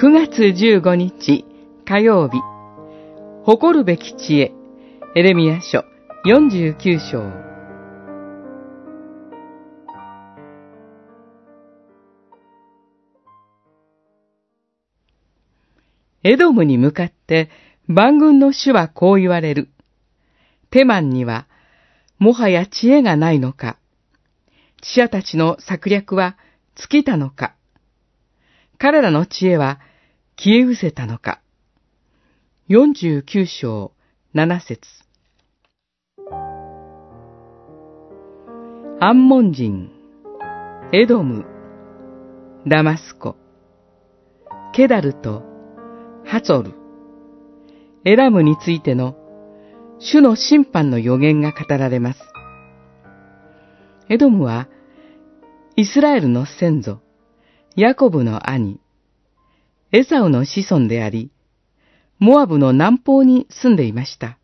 9月15日火曜日誇るべき知恵エレミア書49章エドムに向かって万軍の主はこう言われる。テマンには、もはや知恵がないのか。知者たちの策略は尽きたのか。彼らの知恵は消え失せたのか。49章7節アンモン人、エドム、ダマスコ、ケダルとハツォル、エラムについての主の審判の予言が語られます。エドムは、イスラエルの先祖、ヤコブの兄、エサウの子孫であり、モアブの南方に住んでいました。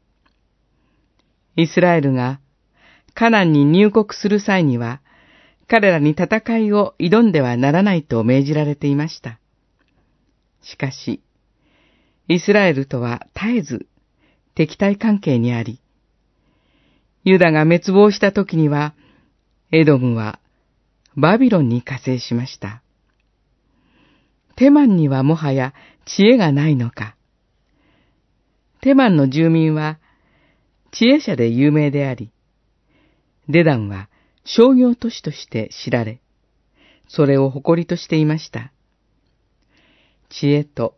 イスラエルがカナンに入国する際には、彼らに戦いを挑んではならないと命じられていました。しかし、イスラエルとは絶えず敵対関係にあり、ユダが滅亡した時には、エドムはバビロンに加勢しました。テマンにはもはや知恵がないのか。テマンの住民は知恵者で有名であり、デダンは商業都市として知られ、それを誇りとしていました。知恵と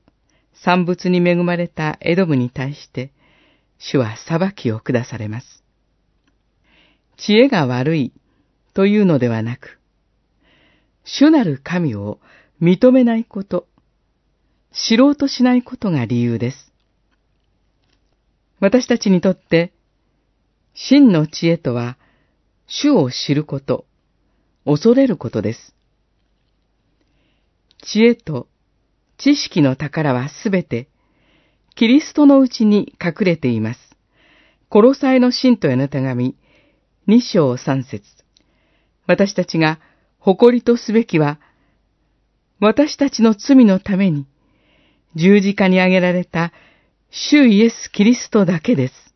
産物に恵まれたエドムに対して、主は裁きを下されます。知恵が悪いというのではなく、主なる神を認めないこと、知ろうとしないことが理由です。私たちにとって、真の知恵とは、主を知ること、恐れることです。知恵と知識の宝はすべて、キリストのうちに隠れています。コロサイの信徒への手紙、二章三節私たちが誇りとすべきは、私たちの罪のために、十字架に上げられた、主イエス・キリストだけです。